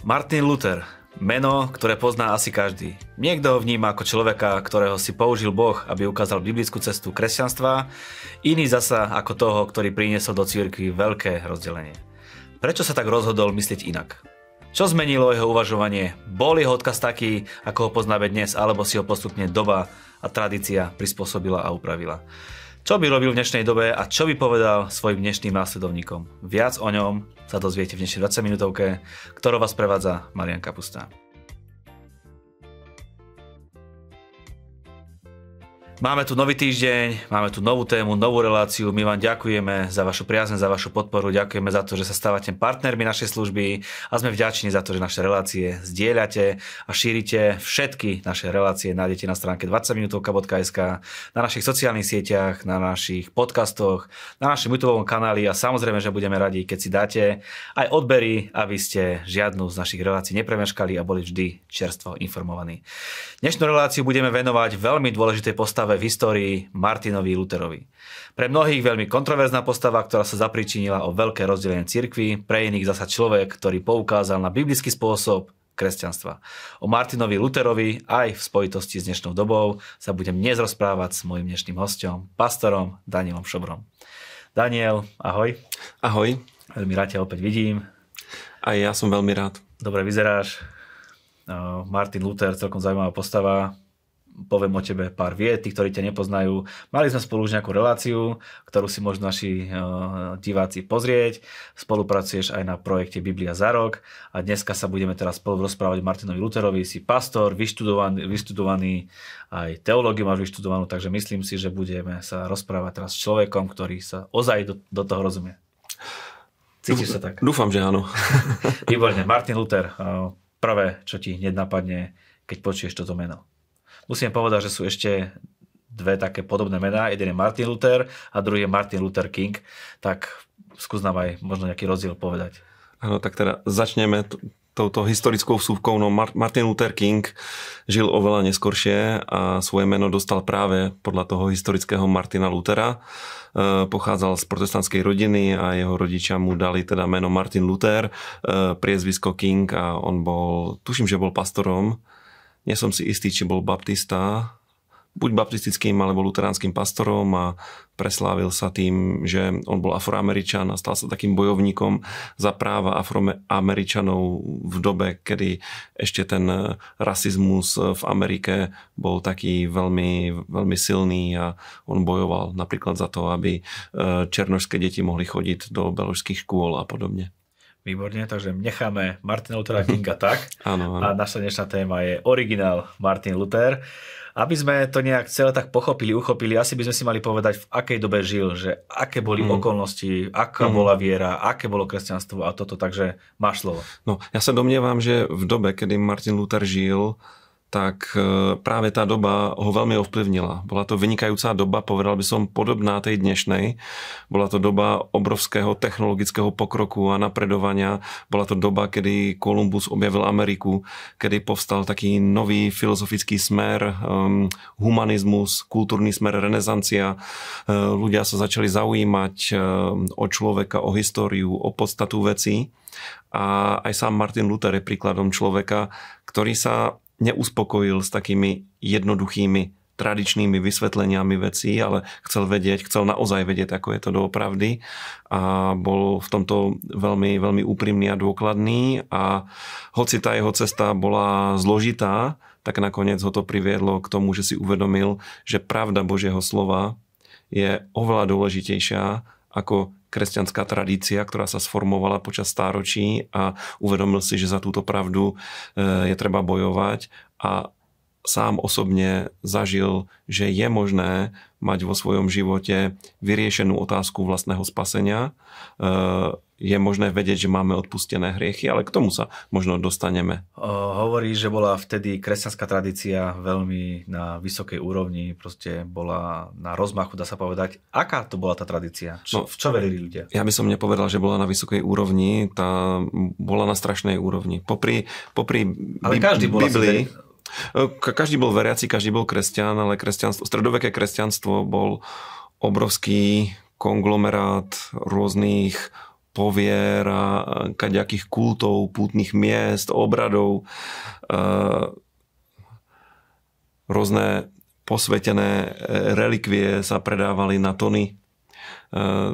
Martin Luther, meno, ktoré pozná asi každý. Niekto ho vníma ako človeka, ktorého si použil Boh, aby ukázal biblickú cestu kresťanstva, iný zasa ako toho, ktorý priniesol do cirkvi veľké rozdelenie. Prečo sa tak rozhodol myslieť inak? Čo zmenilo jeho uvažovanie? Bol jeho odkaz taký, ako ho poznáme dnes, alebo si ho postupne doba a tradícia prispôsobila a upravila? Čo by robil v dnešnej dobe a čo by povedal svojim dnešným následovníkom? Viac o ňom sa dozviete v dnešnej 20 minútovke, ktorou vás prevádza Marian Kapusta. Máme tu nový týždeň, máme tu novú tému, novú reláciu. My vám ďakujeme za vašu priazne, za vašu podporu, ďakujeme za to, že sa stávate partnermi našej služby a sme vďační za to, že naše relácie zdieľate a šírite. Všetky naše relácie nájdete na stránke 20minutovka.sk, na našich sociálnych sieťach, na našich podcastoch, na našom YouTube kanáli a samozrejme, že budeme radi, keď si dáte aj odbery, aby ste žiadnu z našich relácií nepremeškali a boli vždy čerstvo informovaní. Dnešnú reláciu budeme venovať veľmi dôležitej postave postave v histórii Martinovi Luterovi. Pre mnohých veľmi kontroverzná postava, ktorá sa zapričinila o veľké rozdelenie cirkvy, pre iných zasa človek, ktorý poukázal na biblický spôsob kresťanstva. O Martinovi Luterovi aj v spojitosti s dnešnou dobou sa budem dnes rozprávať s mojim dnešným hostom, pastorom Danielom Šobrom. Daniel, ahoj. Ahoj. Veľmi rád ťa opäť vidím. Aj ja som veľmi rád. Dobre vyzeráš. Martin Luther, celkom zaujímavá postava poviem o tebe pár viet, tí, ktorí ťa nepoznajú. Mali sme spolu už nejakú reláciu, ktorú si možno naši uh, diváci pozrieť. Spolupracuješ aj na projekte Biblia za rok a dneska sa budeme teraz spolu rozprávať Martinovi Luterovi. Si pastor, vyštudovaný, vyštudovaný aj teológiu máš vyštudovanú, takže myslím si, že budeme sa rozprávať teraz s človekom, ktorý sa ozaj do, do toho rozumie. Cítiš sa tak? Dúfam, že áno. Výborne. Martin Luther, prvé, čo ti hneď napadne, keď počuješ toto meno. Musím povedať, že sú ešte dve také podobné mená. Jeden je Martin Luther a druhý je Martin Luther King. Tak skús nám aj možno nejaký rozdiel povedať. Áno, tak teda začneme t- touto historickou vsúvkou. No Martin Luther King žil oveľa neskoršie a svoje meno dostal práve podľa toho historického Martina Luthera. E, pochádzal z protestantskej rodiny a jeho rodičia mu dali teda meno Martin Luther, e, priezvisko King a on bol, tuším, že bol pastorom nie som si istý, či bol baptista, buď baptistickým alebo luteránskym pastorom a preslávil sa tým, že on bol afroameričan a stal sa takým bojovníkom za práva afroameričanov v dobe, kedy ešte ten rasizmus v Amerike bol taký veľmi, veľmi silný a on bojoval napríklad za to, aby e, černožské deti mohli chodiť do beložských škôl a podobne. Výborne, takže necháme Martina Luthera Kinga tak. áno, áno. A naša dnešná téma je originál Martin Luther. Aby sme to nejak celé tak pochopili, uchopili, asi by sme si mali povedať, v akej dobe žil, že aké boli mm. okolnosti, aká mm. bola viera, aké bolo kresťanstvo a toto, takže máš slovo. No, ja sa domnievam, že v dobe, kedy Martin Luther žil, tak e, práve tá doba ho veľmi ovplyvnila. Bola to vynikajúca doba, povedal by som, podobná tej dnešnej. Bola to doba obrovského technologického pokroku a napredovania. Bola to doba, kedy Kolumbus objavil Ameriku, kedy povstal taký nový filozofický smer, um, humanizmus, kultúrny smer, renesancia. Uh, ľudia sa začali zaujímať uh, o človeka, o históriu, o podstatu vecí. A aj sám Martin Luther je príkladom človeka, ktorý sa neuspokojil s takými jednoduchými tradičnými vysvetleniami vecí, ale chcel vedieť, chcel naozaj vedieť, ako je to doopravdy. A bol v tomto veľmi, veľmi úprimný a dôkladný. A hoci tá jeho cesta bola zložitá, tak nakoniec ho to priviedlo k tomu, že si uvedomil, že pravda Božieho slova je oveľa dôležitejšia ako kresťanská tradícia, ktorá sa sformovala počas stáročí a uvedomil si, že za túto pravdu e, je treba bojovať. A sám osobne zažil, že je možné mať vo svojom živote vyriešenú otázku vlastného spasenia. E, je možné vedieť, že máme odpustené hriechy, ale k tomu sa možno dostaneme. Hovorí, že bola vtedy kresťanská tradícia veľmi na vysokej úrovni, proste bola na rozmachu, dá sa povedať. Aká to bola tá tradícia? Čo, no, v čo verili ľudia? Ja by som nepovedal, že bola na vysokej úrovni, tá bola na strašnej úrovni. Popri, popri ale každý bol Biblii, každý bol veriaci, každý bol kresťan, ale kresťanstvo, stredoveké kresťanstvo bol obrovský konglomerát rôznych povier a kaďakých kultov, pútnych miest, obradov, rôzne posvetené relikvie sa predávali na tony.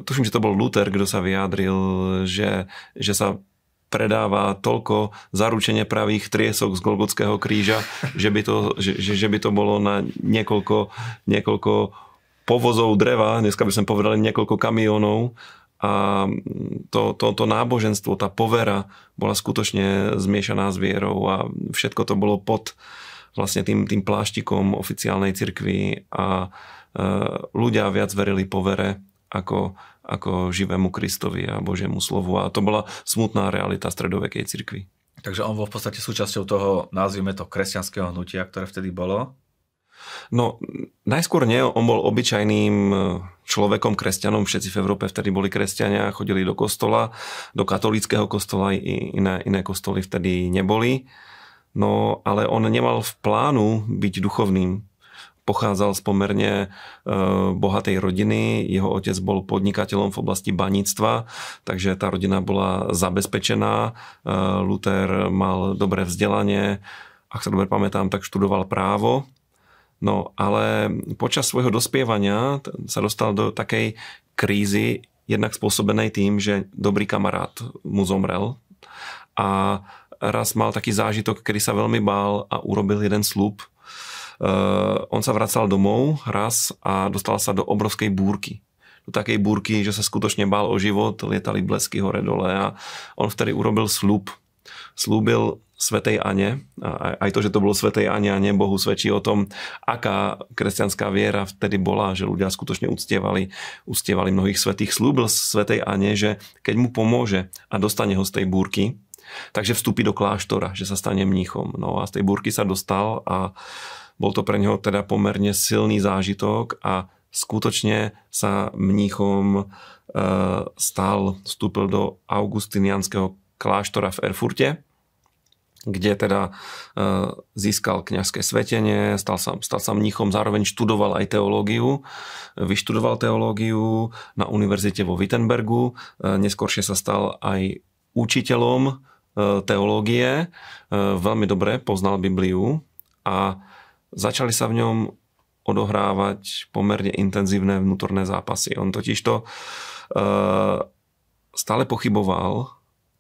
Tuším, že to bol Luther, kto sa vyjadril, že, že sa predáva toľko zaručenie pravých triesok z Golgotského kríža, že by to, že, že by to bolo na niekoľko, niekoľko povozov dreva, dneska by sme povedali niekoľko kamionov. A to, to, to náboženstvo, tá povera bola skutočne zmiešaná s vierou a všetko to bolo pod vlastne tým, tým pláštikom oficiálnej cirkvi a e, ľudia viac verili povere ako, ako živému Kristovi a Božiemu slovu. A to bola smutná realita stredovekej cirkvi. Takže on bol v podstate súčasťou toho, nazvime to, kresťanského hnutia, ktoré vtedy bolo? No, najskôr nie. On bol obyčajným e, človekom, kresťanom. Všetci v Európe vtedy boli kresťania, chodili do kostola, do katolického kostola, i iné, iné kostoly vtedy neboli. No, ale on nemal v plánu byť duchovným pochádzal z pomerne e, bohatej rodiny. Jeho otec bol podnikateľom v oblasti baníctva, takže tá rodina bola zabezpečená. E, Luther mal dobré vzdelanie, ak sa dobre pamätám, tak študoval právo. No ale počas svojho dospievania sa dostal do takej krízy, jednak spôsobenej tým, že dobrý kamarát mu zomrel a raz mal taký zážitok, kedy sa veľmi bál a urobil jeden slúb, on sa vracal domov raz a dostal sa do obrovskej búrky do takej búrky, že sa skutočne bál o život, lietali blesky hore dole a on vtedy urobil slúb. Slúbil Svetej Ane, aj to, že to bolo Svetej Ane a Bohu svedčí o tom, aká kresťanská viera vtedy bola, že ľudia skutočne uctievali, uctievali mnohých svetých. Slúbil Svetej Ane, že keď mu pomôže a dostane ho z tej búrky, takže vstúpi do kláštora, že sa stane mníchom. No a z tej búrky sa dostal a bol to pre neho teda pomerne silný zážitok a skutočne sa mníchom e, stal, vstúpil do augustinianského kláštora v Erfurte, kde teda e, získal kňazské svetenie, stal sa, stal sa mníchom, zároveň študoval aj teológiu, vyštudoval teológiu na univerzite vo Wittenbergu, e, neskôršie sa stal aj učiteľom teológie, veľmi dobre poznal Bibliu a začali sa v ňom odohrávať pomerne intenzívne vnútorné zápasy. On totiž to uh, stále pochyboval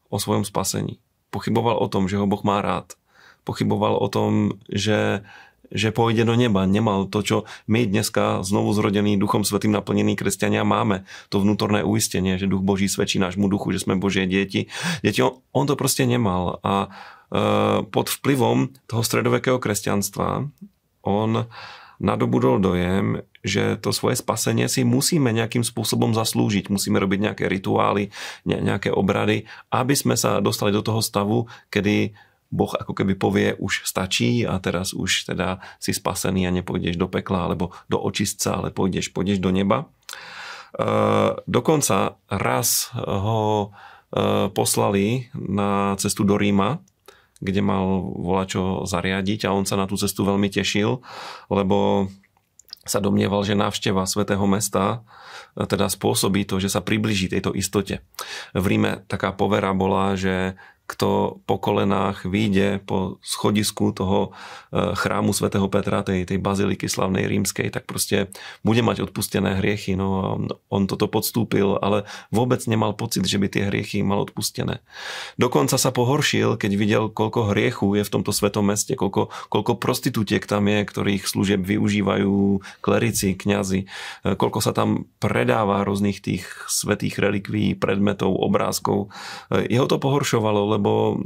o svojom spasení. Pochyboval o tom, že ho Boh má rád. Pochyboval o tom, že, že pôjde do neba. Nemal to, čo my dneska znovu zrodený Duchom Svetým naplnení kresťania máme. To vnútorné uistenie, že Duch Boží svedčí nášmu duchu, že sme Božie deti. Deti on, on to proste nemal. A uh, pod vplyvom toho stredovekého kresťanstva on nadobudol dojem, že to svoje spasenie si musíme nejakým spôsobom zaslúžiť. Musíme robiť nejaké rituály, nejaké obrady, aby sme sa dostali do toho stavu, kedy Boh ako keby povie, už stačí a teraz už teda si spasený a nepôjdeš do pekla alebo do očistca, ale pôjdeš, pôjdeš do neba. E, dokonca raz ho e, poslali na cestu do Ríma, kde mal čo zariadiť a on sa na tú cestu veľmi tešil, lebo sa domnieval, že návšteva svätého mesta e, teda spôsobí to, že sa približí tejto istote. V Ríme taká povera bola, že kto po kolenách vyjde po schodisku toho e, chrámu svätého Petra, tej, tej baziliky slavnej rímskej, tak proste bude mať odpustené hriechy. No a on toto podstúpil, ale vôbec nemal pocit, že by tie hriechy mal odpustené. Dokonca sa pohoršil, keď videl, koľko hriechu je v tomto svetom meste, koľko, koľko prostitútiek tam je, ktorých služieb využívajú klerici, kňazi, e, koľko sa tam predáva rôznych tých svetých relikví, predmetov, obrázkov. E, jeho to pohoršovalo, lebo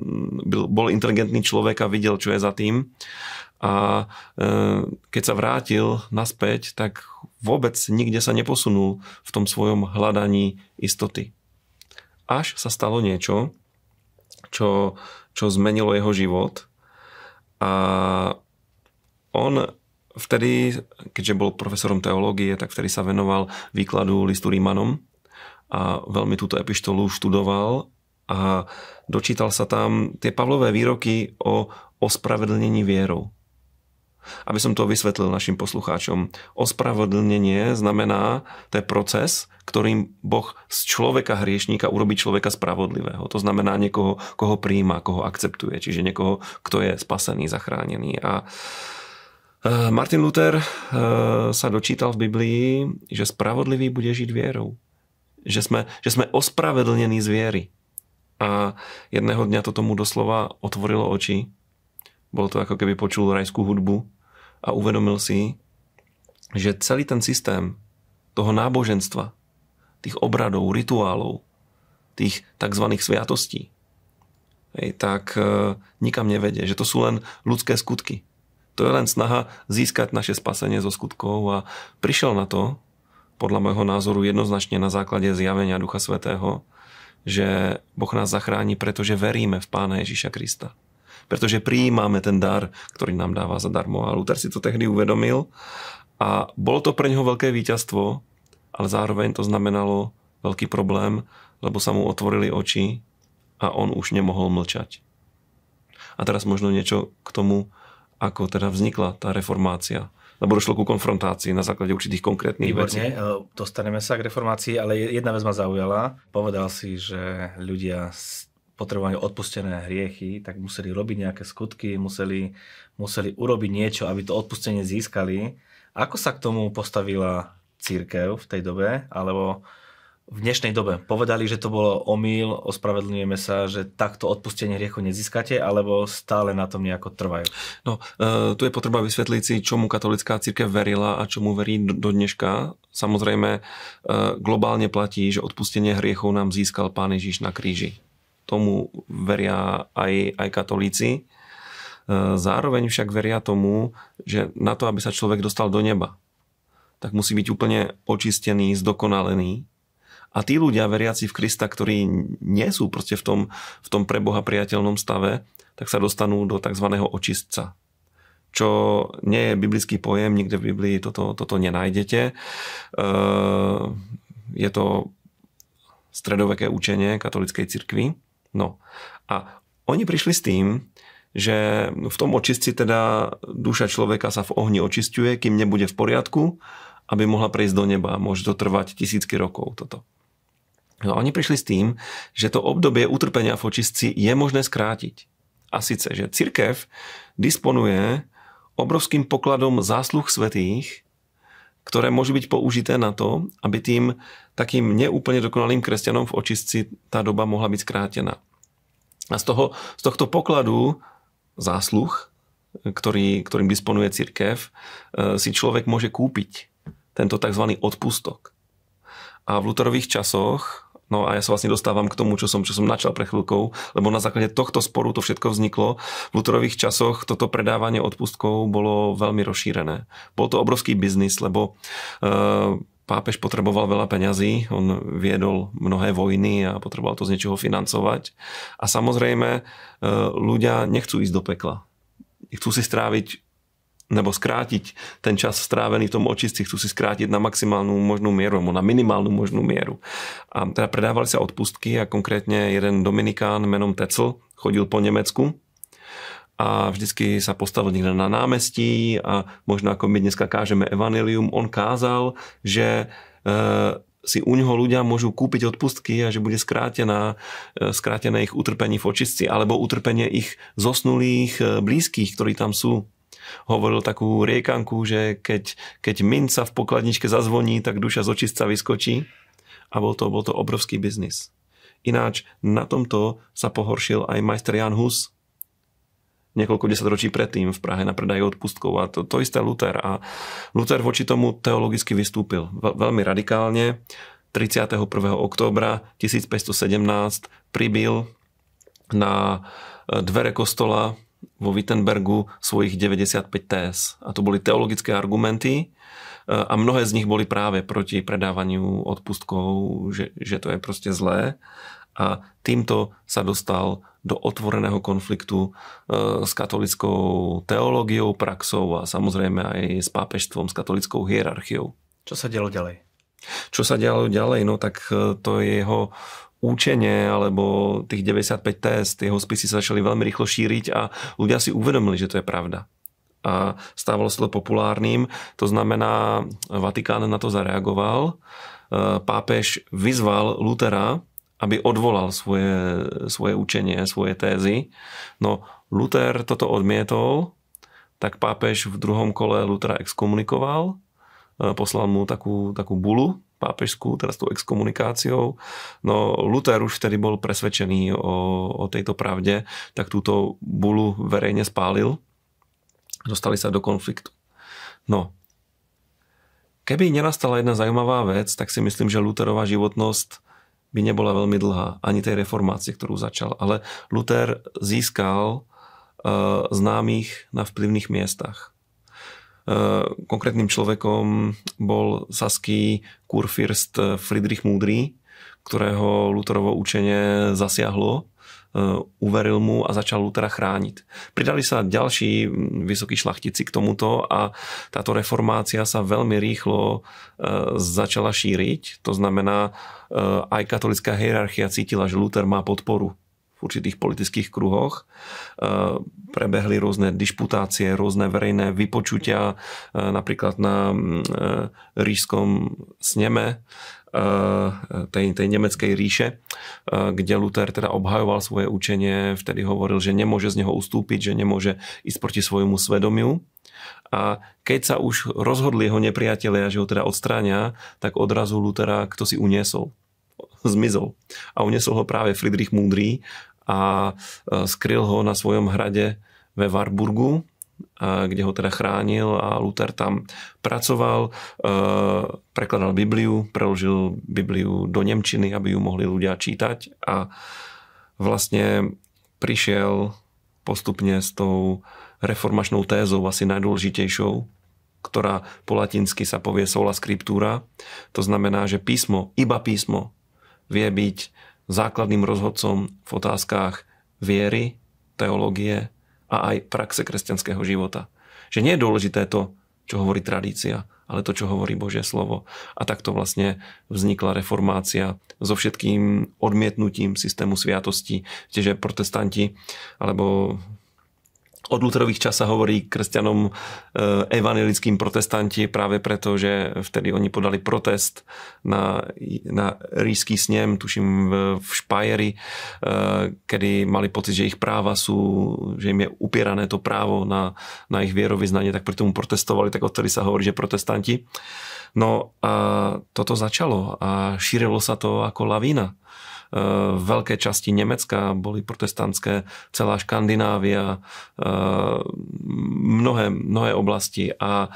bol inteligentný človek a videl, čo je za tým. A e, keď sa vrátil naspäť, tak vôbec nikde sa neposunul v tom svojom hľadaní istoty. Až sa stalo niečo, čo, čo zmenilo jeho život a on vtedy, keďže bol profesorom teológie, tak vtedy sa venoval výkladu listu Rímanom a veľmi túto epištolu študoval a dočítal sa tam tie Pavlové výroky o ospravedlnení vierou. Aby som to vysvetlil našim poslucháčom. Ospravedlnenie znamená, je proces, ktorým Boh z človeka hriešníka urobí človeka spravodlivého. To znamená niekoho, koho príjma, koho akceptuje, čiže niekoho, kto je spasený, zachránený. A e, Martin Luther e, sa dočítal v Biblii, že spravodlivý bude žiť vierou. Že sme, že sme ospravedlnení z viery. A jedného dňa to tomu doslova otvorilo oči bolo to ako keby počul rajskú hudbu a uvedomil si, že celý ten systém toho náboženstva, tých obradov, rituálov, tých tzv. sviatostí, hej, tak e, nikam nevedie, že to sú len ľudské skutky. To je len snaha získať naše spasenie zo skutkov a prišiel na to, podľa môjho názoru jednoznačne na základe zjavenia Ducha Svetého, že Boh nás zachráni, pretože veríme v Pána Ježiša Krista pretože prijímame ten dar, ktorý nám dáva zadarmo. A Luther si to tehdy uvedomil a bolo to pre neho veľké víťazstvo, ale zároveň to znamenalo veľký problém, lebo sa mu otvorili oči a on už nemohol mlčať. A teraz možno niečo k tomu, ako teda vznikla tá reformácia lebo došlo ku konfrontácii na základe určitých konkrétnych Výborne, vecí. E, dostaneme sa k reformácii, ale jedna vec ma zaujala. Povedal si, že ľudia potrebovali odpustené hriechy, tak museli robiť nejaké skutky, museli, museli urobiť niečo, aby to odpustenie získali. Ako sa k tomu postavila církev v tej dobe, alebo v dnešnej dobe? Povedali, že to bolo omyl, ospravedlňujeme sa, že takto odpustenie hriechu nezískate, alebo stále na tom nejako trvajú? No, e, tu je potreba vysvetliť si, čomu katolická církev verila a čomu verí do, dneška. Samozrejme, e, globálne platí, že odpustenie hriechov nám získal Pán Ježiš na kríži tomu veria aj, aj katolíci. E, zároveň však veria tomu, že na to, aby sa človek dostal do neba, tak musí byť úplne očistený, zdokonalený. A tí ľudia, veriaci v Krista, ktorí nie sú proste v tom, v tom pre priateľnom stave, tak sa dostanú do tzv. očistca. Čo nie je biblický pojem, nikde v Biblii toto, toto nenájdete. E, je to stredoveké učenie katolickej cirkvi. No a oni prišli s tým, že v tom očistci teda duša človeka sa v ohni očistuje, kým nebude v poriadku, aby mohla prejsť do neba. Môže to trvať tisícky rokov toto. No oni prišli s tým, že to obdobie utrpenia v očistci je možné skrátiť. A síce, že cirkev disponuje obrovským pokladom zásluh svetých, ktoré môžu byť použité na to, aby tým takým neúplne dokonalým kresťanom v očistci tá doba mohla byť skrátená. A z, toho, z tohto pokladu zásluh, ktorý, ktorým disponuje církev, e, si človek môže kúpiť tento tzv. odpustok. A v Luterových časoch No a ja sa vlastne dostávam k tomu, čo som, čo som načal pre chvíľkou, lebo na základe tohto sporu to všetko vzniklo. V Luterových časoch toto predávanie odpustkov bolo veľmi rozšírené. Bol to obrovský biznis, lebo uh, pápež potreboval veľa peňazí, on viedol mnohé vojny a potreboval to z niečoho financovať. A samozrejme, e, ľudia nechcú ísť do pekla. Chcú si stráviť nebo skrátiť ten čas strávený v tom očistci, chcú si skrátiť na maximálnu možnú mieru, alebo na minimálnu možnú mieru. A teda predávali sa odpustky a konkrétne jeden Dominikán menom Tecl chodil po Nemecku a vždycky sa postavil niekde na námestí a možno ako my dneska kážeme evanelium, on kázal, že e, si u neho ľudia môžu kúpiť odpustky a že bude skrátená, e, skrátené ich utrpenie v očistci alebo utrpenie ich zosnulých e, blízkych, ktorí tam sú hovoril takú riekanku, že keď, keď minca v pokladničke zazvoní, tak duša z očistca vyskočí a bol to, bol to obrovský biznis. Ináč na tomto sa pohoršil aj majster Jan Hus, niekoľko desaťročí predtým v Prahe na predaji odpustkov a to, to isté Luther. A Luther voči tomu teologicky vystúpil veľmi radikálne. 31. októbra 1517 pribil na dvere kostola vo Wittenbergu svojich 95 téz. A to boli teologické argumenty e, a mnohé z nich boli práve proti predávaniu odpustkov, že, že to je proste zlé. A týmto sa dostal do otvoreného konfliktu e, s katolickou teológiou, praxou a samozrejme aj s pápežstvom, s katolickou hierarchiou. Čo sa dialo ďalej? Čo sa dialo ďalej? No tak e, to je jeho účenie alebo tých 95 test, jeho spisy sa začali veľmi rýchlo šíriť a ľudia si uvedomili, že to je pravda. a stávalo sa to populárnym. To znamená, Vatikán na to zareagoval. Pápež vyzval Lutera, aby odvolal svoje, svoje učenie, svoje tézy. No, Luther toto odmietol, tak pápež v druhom kole Lutera exkomunikoval, poslal mu takú, takú bulu pápežskú, teraz tou exkomunikáciou. No Luther už vtedy bol presvedčený o, o tejto pravde, tak túto bulu verejne spálil. Dostali sa do konfliktu. No, keby nenastala jedna zaujímavá vec, tak si myslím, že Lutherová životnosť by nebola veľmi dlhá, ani tej reformácie, ktorú začal. Ale Luther získal uh, známych na vplyvných miestach. Eh, konkrétnym človekom bol saský kurfürst Friedrich Múdry, ktorého Lutherovo učenie zasiahlo, eh, uveril mu a začal Lutera chrániť. Pridali sa ďalší hm, vysokí šlachtici k tomuto a táto reformácia sa veľmi rýchlo eh, začala šíriť. To znamená, aj katolická hierarchia cítila, že Luther má podporu v určitých politických kruhoch. E, prebehli rôzne dišputácie, rôzne verejné vypočutia, e, napríklad na e, ríšskom sneme tej, tej nemeckej ríše, kde Luther teda obhajoval svoje učenie, vtedy hovoril, že nemôže z neho ustúpiť, že nemôže ísť proti svojmu svedomiu. A keď sa už rozhodli jeho nepriatelia, že ho teda odstráňa, tak odrazu Lutera kto si uniesol zmizol. A uniesol ho práve Friedrich Múdry a e, skryl ho na svojom hrade ve Warburgu, kde ho teda chránil a Luther tam pracoval, e, prekladal Bibliu, preložil Bibliu do Nemčiny, aby ju mohli ľudia čítať a vlastne prišiel postupne s tou reformačnou tézou asi najdôležitejšou, ktorá po latinsky sa povie sola scriptura. To znamená, že písmo, iba písmo vie byť základným rozhodcom v otázkach viery, teológie a aj praxe kresťanského života. Že nie je dôležité to, čo hovorí tradícia, ale to, čo hovorí Božie slovo. A takto vlastne vznikla reformácia so všetkým odmietnutím systému sviatosti. Čiže protestanti alebo od Lutherových čas sa hovorí kresťanom e, evangelickým protestanti práve preto, že vtedy oni podali protest na, na ríšský snem, tuším v, v Špajeri, e, kedy mali pocit, že ich práva sú, že im je upierané to právo na, na ich vierovýznanie, tak pri tomu protestovali, tak odtedy sa hovorí, že protestanti. No a toto začalo a šírilo sa to ako lavína veľké časti Nemecka boli protestantské, celá Škandinávia, mnohé, mnohé oblasti. A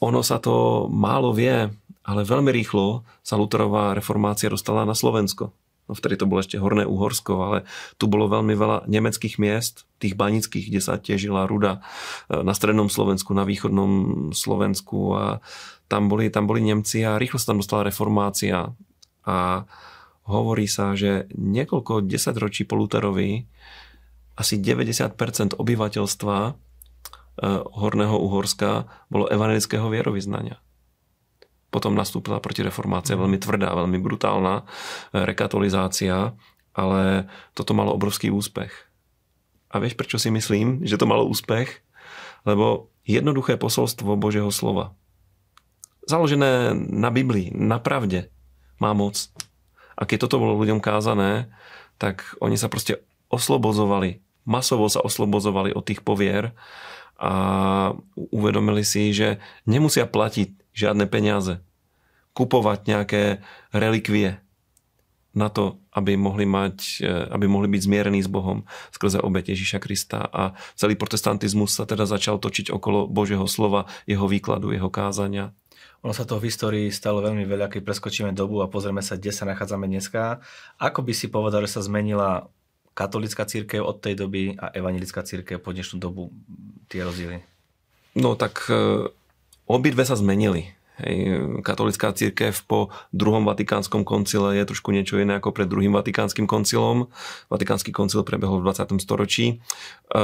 ono sa to málo vie, ale veľmi rýchlo sa Lutherová reformácia dostala na Slovensko. No vtedy to bolo ešte Horné Uhorsko, ale tu bolo veľmi veľa nemeckých miest, tých banických, kde sa tiežila ruda na strednom Slovensku, na východnom Slovensku. A tam boli, tam boli Nemci a rýchlo sa tam dostala reformácia. A hovorí sa, že niekoľko desaťročí po Luterovi asi 90% obyvateľstva e, Horného Uhorska bolo evangelického vierovýznania. Potom nastúpila protireformácia veľmi tvrdá, veľmi brutálna e, rekatolizácia, ale toto malo obrovský úspech. A vieš, prečo si myslím, že to malo úspech? Lebo jednoduché posolstvo Božieho slova, založené na Biblii, na pravde, má moc. A keď toto bolo ľuďom kázané, tak oni sa proste oslobozovali, masovo sa oslobozovali od tých povier a uvedomili si, že nemusia platiť žiadne peniaze, kupovať nejaké relikvie na to, aby mohli, mať, aby mohli byť zmierení s Bohom skrze obet Ježíša Krista. A celý protestantizmus sa teda začal točiť okolo Božieho slova, jeho výkladu, jeho kázania. Ono sa toho v histórii stalo veľmi veľa, keď preskočíme dobu a pozrieme sa, kde sa nachádzame dneska. Ako by si povedal, že sa zmenila katolická církev od tej doby a evangelická církev po dnešnú dobu tie rozdiely? No tak e, obidve sa zmenili. Hej, katolická církev po druhom vatikánskom koncile je trošku niečo iné ako pred druhým vatikánskym koncilom. Vatikánsky koncil prebehol v 20. storočí. E,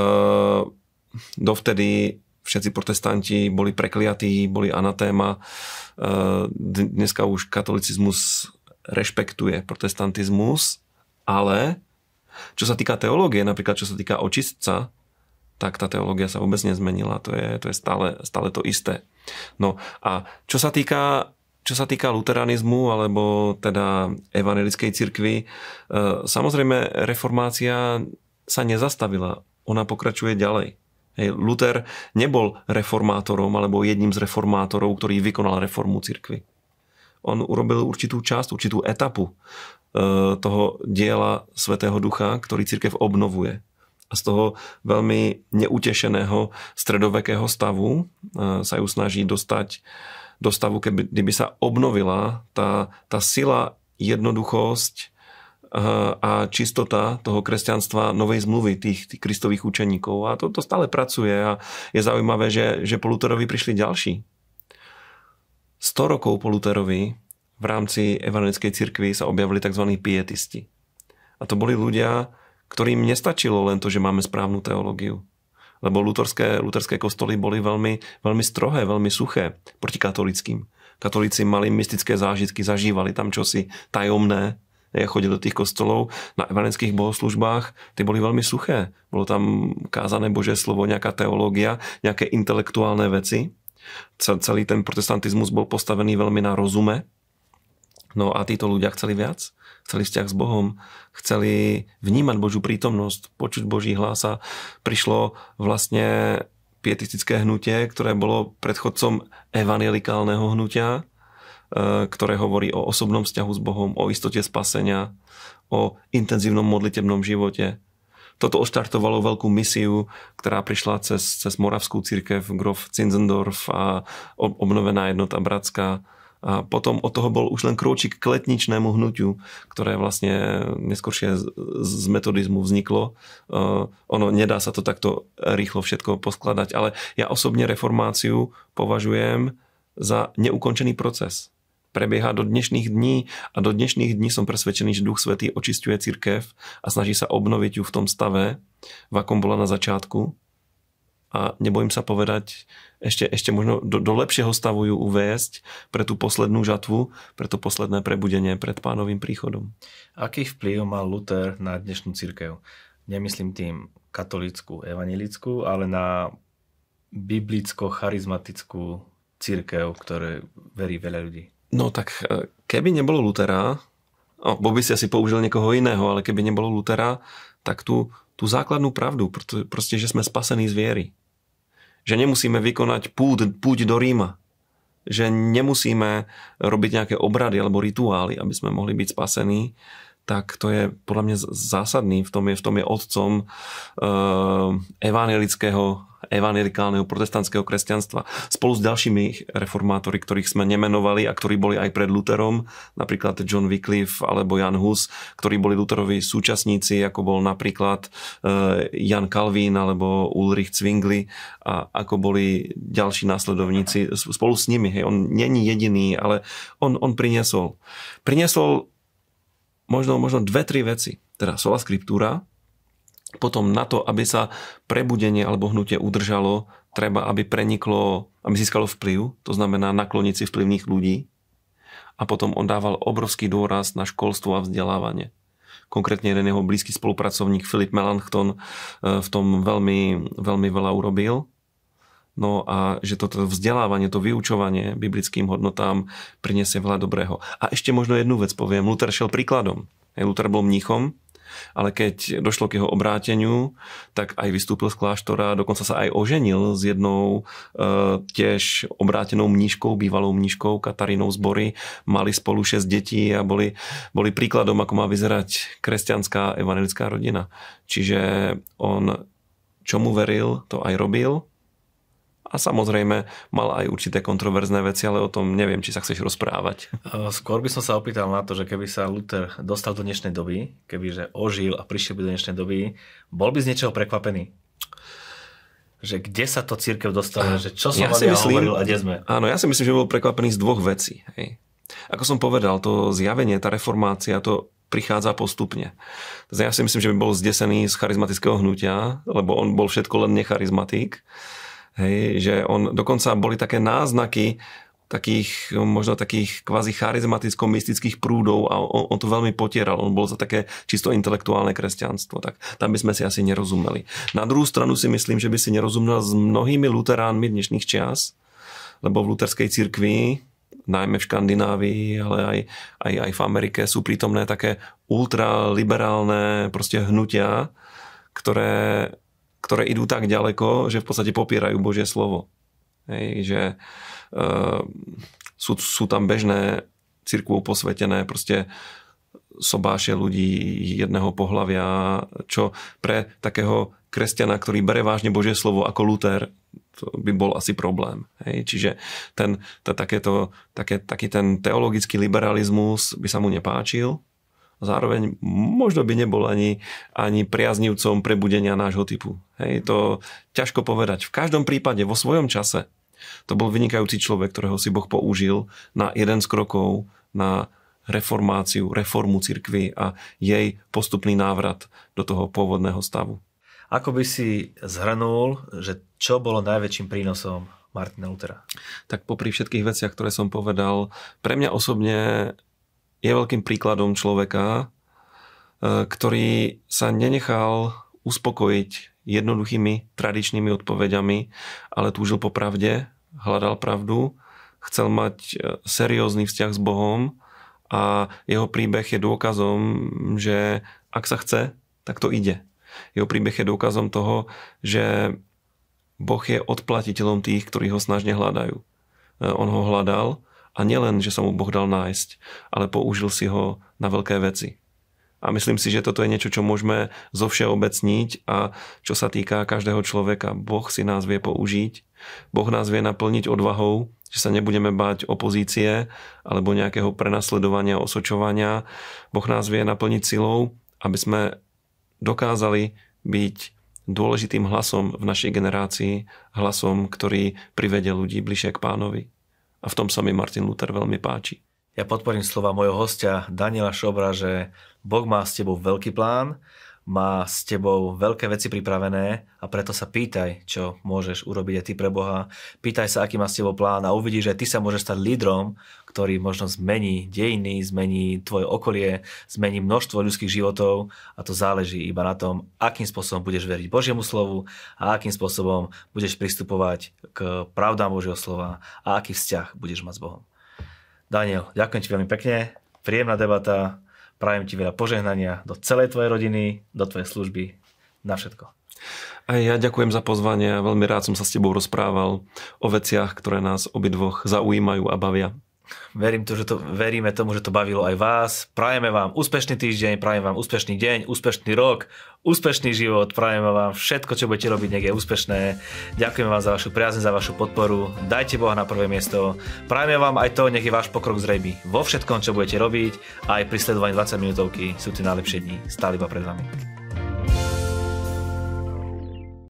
dovtedy všetci protestanti boli prekliatí, boli anatéma. E, dneska už katolicizmus rešpektuje protestantizmus, ale čo sa týka teológie, napríklad čo sa týka očistca, tak tá teológia sa vôbec nezmenila. To je, to je stále, stále to isté. No a čo sa týka čo sa týka luteranizmu alebo teda evangelickej cirkvi, e, samozrejme reformácia sa nezastavila. Ona pokračuje ďalej. Hej, Luther nebol reformátorom alebo jedným z reformátorov, ktorý vykonal reformu cirkvy. On urobil určitú časť, určitú etapu e, toho diela Svetého Ducha, ktorý cirkev obnovuje. A z toho veľmi neutešeného stredovekého stavu e, sa ju snaží dostať do stavu, keby, kdyby sa obnovila tá, tá sila, jednoduchosť a čistota toho kresťanstva novej zmluvy, tých, tých kristových učeníkov. A to, to stále pracuje a je zaujímavé, že, že po Luterovi prišli ďalší. 100 rokov po Luterovi v rámci evangelickej cirkvi sa objavili tzv. pietisti. A to boli ľudia, ktorým nestačilo len to, že máme správnu teológiu. Lebo luterské, luterské kostoly boli veľmi, veľmi strohé, veľmi suché proti katolickým. Katolíci mali mystické zážitky, zažívali tam čosi tajomné, chodili do tých kostolov na evangelických bohoslužbách, tie boli veľmi suché. Bolo tam kázané Božie slovo, nejaká teológia, nejaké intelektuálne veci. Celý ten protestantizmus bol postavený veľmi na rozume. No a títo ľudia chceli viac. Chceli vzťah s Bohom, chceli vnímať Božiu prítomnosť, počuť Boží hlas a prišlo vlastne pietistické hnutie, ktoré bolo predchodcom evangelikálneho hnutia, ktoré hovorí o osobnom vzťahu s Bohom, o istote spasenia, o intenzívnom modlitebnom živote. Toto oštartovalo veľkú misiu, ktorá prišla cez, cez Moravskú církev, Grof Zinzendorf a obnovená jednota bratská. A potom od toho bol už len krôčik k letničnému hnutiu, ktoré vlastne neskôršie z metodizmu vzniklo. Uh, ono nedá sa to takto rýchlo všetko poskladať, ale ja osobne reformáciu považujem za neukončený proces prebieha do dnešných dní a do dnešných dní som presvedčený, že Duch Svetý očistuje církev a snaží sa obnoviť ju v tom stave, v akom bola na začiatku. A nebojím sa povedať, ešte, ešte možno do, do lepšieho stavu ju uviesť pre tú poslednú žatvu, pre to posledné prebudenie pred pánovým príchodom. Aký vplyv mal Luther na dnešnú církev? Nemyslím tým katolickú, evangelickú, ale na biblicko-charizmatickú církev, ktoré verí veľa ľudí. No tak e, keby nebolo Lutera, no, bo by si asi použil niekoho iného, ale keby nebolo Lutera, tak tú, tú základnú pravdu, proste, že sme spasení z viery. Že nemusíme vykonať púd, púť do Ríma. Že nemusíme robiť nejaké obrady alebo rituály, aby sme mohli byť spasení tak to je podľa mňa zásadný. V tom je, v tom je otcom uh, evangelického, evangelikálneho protestantského kresťanstva. Spolu s ďalšími reformátori, ktorých sme nemenovali a ktorí boli aj pred Lutherom, napríklad John Wycliffe alebo Jan Hus, ktorí boli Lutherovi súčasníci, ako bol napríklad uh, Jan Calvin alebo Ulrich Zwingli a ako boli ďalší následovníci spolu s nimi. Hej. On není jediný, ale on, on priniesol. Priniesol možno, možno dve, tri veci. Teda sola skriptúra, potom na to, aby sa prebudenie alebo hnutie udržalo, treba, aby preniklo, aby získalo vplyv, to znamená nakloniť si vplyvných ľudí. A potom on dával obrovský dôraz na školstvo a vzdelávanie. Konkrétne jeden jeho blízky spolupracovník Filip Melanchthon eh, v tom veľmi, veľmi veľa urobil. No a že toto vzdelávanie, to vyučovanie biblickým hodnotám priniesie veľa dobrého. A ešte možno jednu vec poviem. Luther šiel príkladom. Luther bol mníchom, ale keď došlo k jeho obráteniu, tak aj vystúpil z kláštora, dokonca sa aj oženil s jednou e, tiež obrátenou mníškou, bývalou mníškou Katarínou Zbory. Mali spolu 6 detí a boli, boli príkladom, ako má vyzerať kresťanská evangelická rodina. Čiže on čomu veril, to aj robil a samozrejme mal aj určité kontroverzné veci, ale o tom neviem, či sa chceš rozprávať. Skôr by som sa opýtal na to, že keby sa Luther dostal do dnešnej doby, kebyže ožil a prišiel by do dnešnej doby, bol by z niečoho prekvapený? Že kde sa to církev dostala, že čo som ja si myslím, hovoril a kde sme? Áno, ja si myslím, že bol prekvapený z dvoch vecí. Hej. Ako som povedal, to zjavenie, tá reformácia, to prichádza postupne. Ja si myslím, že by bol zdesený z charizmatického hnutia, lebo on bol všetko len necharizmatik. Hej, že on, dokonca boli také náznaky takých, možno takých kvázi charizmaticko-mystických prúdov a on, on to veľmi potieral. On bol za také čisto intelektuálne kresťanstvo. Tak tam by sme si asi nerozumeli. Na druhú stranu si myslím, že by si nerozumel s mnohými luteránmi dnešných čias, lebo v luterskej cirkvi najmä v Škandinávii, ale aj, aj, aj v Amerike sú prítomné také ultraliberálne proste hnutia, ktoré, ktoré idú tak ďaleko, že v podstate popierajú Božie slovo. Hej, že uh, sú, sú tam bežné cirkvou posvetené proste sobášie ľudí jedného pohľavia, čo pre takého kresťana, ktorý bere vážne Božie slovo ako Luther, to by bol asi problém. Hej? Čiže ten, to, takéto, také, taký ten teologický liberalizmus by sa mu nepáčil. Zároveň možno by nebol ani, ani priaznivcom prebudenia nášho typu. Hej? To ťažko povedať. V každom prípade vo svojom čase to bol vynikajúci človek, ktorého si Boh použil na jeden z krokov na reformáciu, reformu cirkvy a jej postupný návrat do toho pôvodného stavu. Ako by si zhrnul, že čo bolo najväčším prínosom Martina Lutera? Tak popri všetkých veciach, ktoré som povedal, pre mňa osobne je veľkým príkladom človeka, e, ktorý sa nenechal uspokojiť jednoduchými tradičnými odpovediami, ale túžil po pravde, hľadal pravdu, chcel mať e, seriózny vzťah s Bohom a jeho príbeh je dôkazom, že ak sa chce, tak to ide. Jeho príbeh je dôkazom toho, že Boh je odplatiteľom tých, ktorí ho snažne hľadajú. E, on ho hľadal a nielen, že sa mu Boh dal nájsť, ale použil si ho na veľké veci. A myslím si, že toto je niečo, čo môžeme zovšeobecniť a čo sa týka každého človeka. Boh si nás vie použiť, Boh nás vie naplniť odvahou, že sa nebudeme báť opozície alebo nejakého prenasledovania, osočovania. Boh nás vie naplniť silou, aby sme dokázali byť dôležitým hlasom v našej generácii, hlasom, ktorý privede ľudí bližšie k pánovi. A v tom sa mi Martin Luther veľmi páči. Ja podporím slova mojho hostia Daniela Šobra, že Boh má s tebou veľký plán má s tebou veľké veci pripravené a preto sa pýtaj, čo môžeš urobiť aj ty pre Boha. Pýtaj sa, aký má s tebou plán a uvidíš, že ty sa môžeš stať lídrom, ktorý možno zmení dejiny, zmení tvoje okolie, zmení množstvo ľudských životov a to záleží iba na tom, akým spôsobom budeš veriť Božiemu slovu a akým spôsobom budeš pristupovať k pravdám Božieho slova a aký vzťah budeš mať s Bohom. Daniel, ďakujem ti veľmi pekne, príjemná debata, Prajem ti veľa požehnania do celej tvojej rodiny, do tvojej služby, na všetko. A ja ďakujem za pozvanie a veľmi rád som sa s tebou rozprával o veciach, ktoré nás obidvoch zaujímajú a bavia. Verím to, že to, veríme tomu, že to bavilo aj vás. Prajeme vám úspešný týždeň, prajem vám úspešný deň, úspešný rok, úspešný život, prajeme vám všetko, čo budete robiť, nech je úspešné. Ďakujeme vám za vašu priazeň, za vašu podporu. Dajte Boha na prvé miesto. Prajeme vám aj to, nech je váš pokrok zrejmy vo všetkom, čo budete robiť. Aj pri sledovaní 20 minútovky sú tie najlepšie dni stále iba pred vami.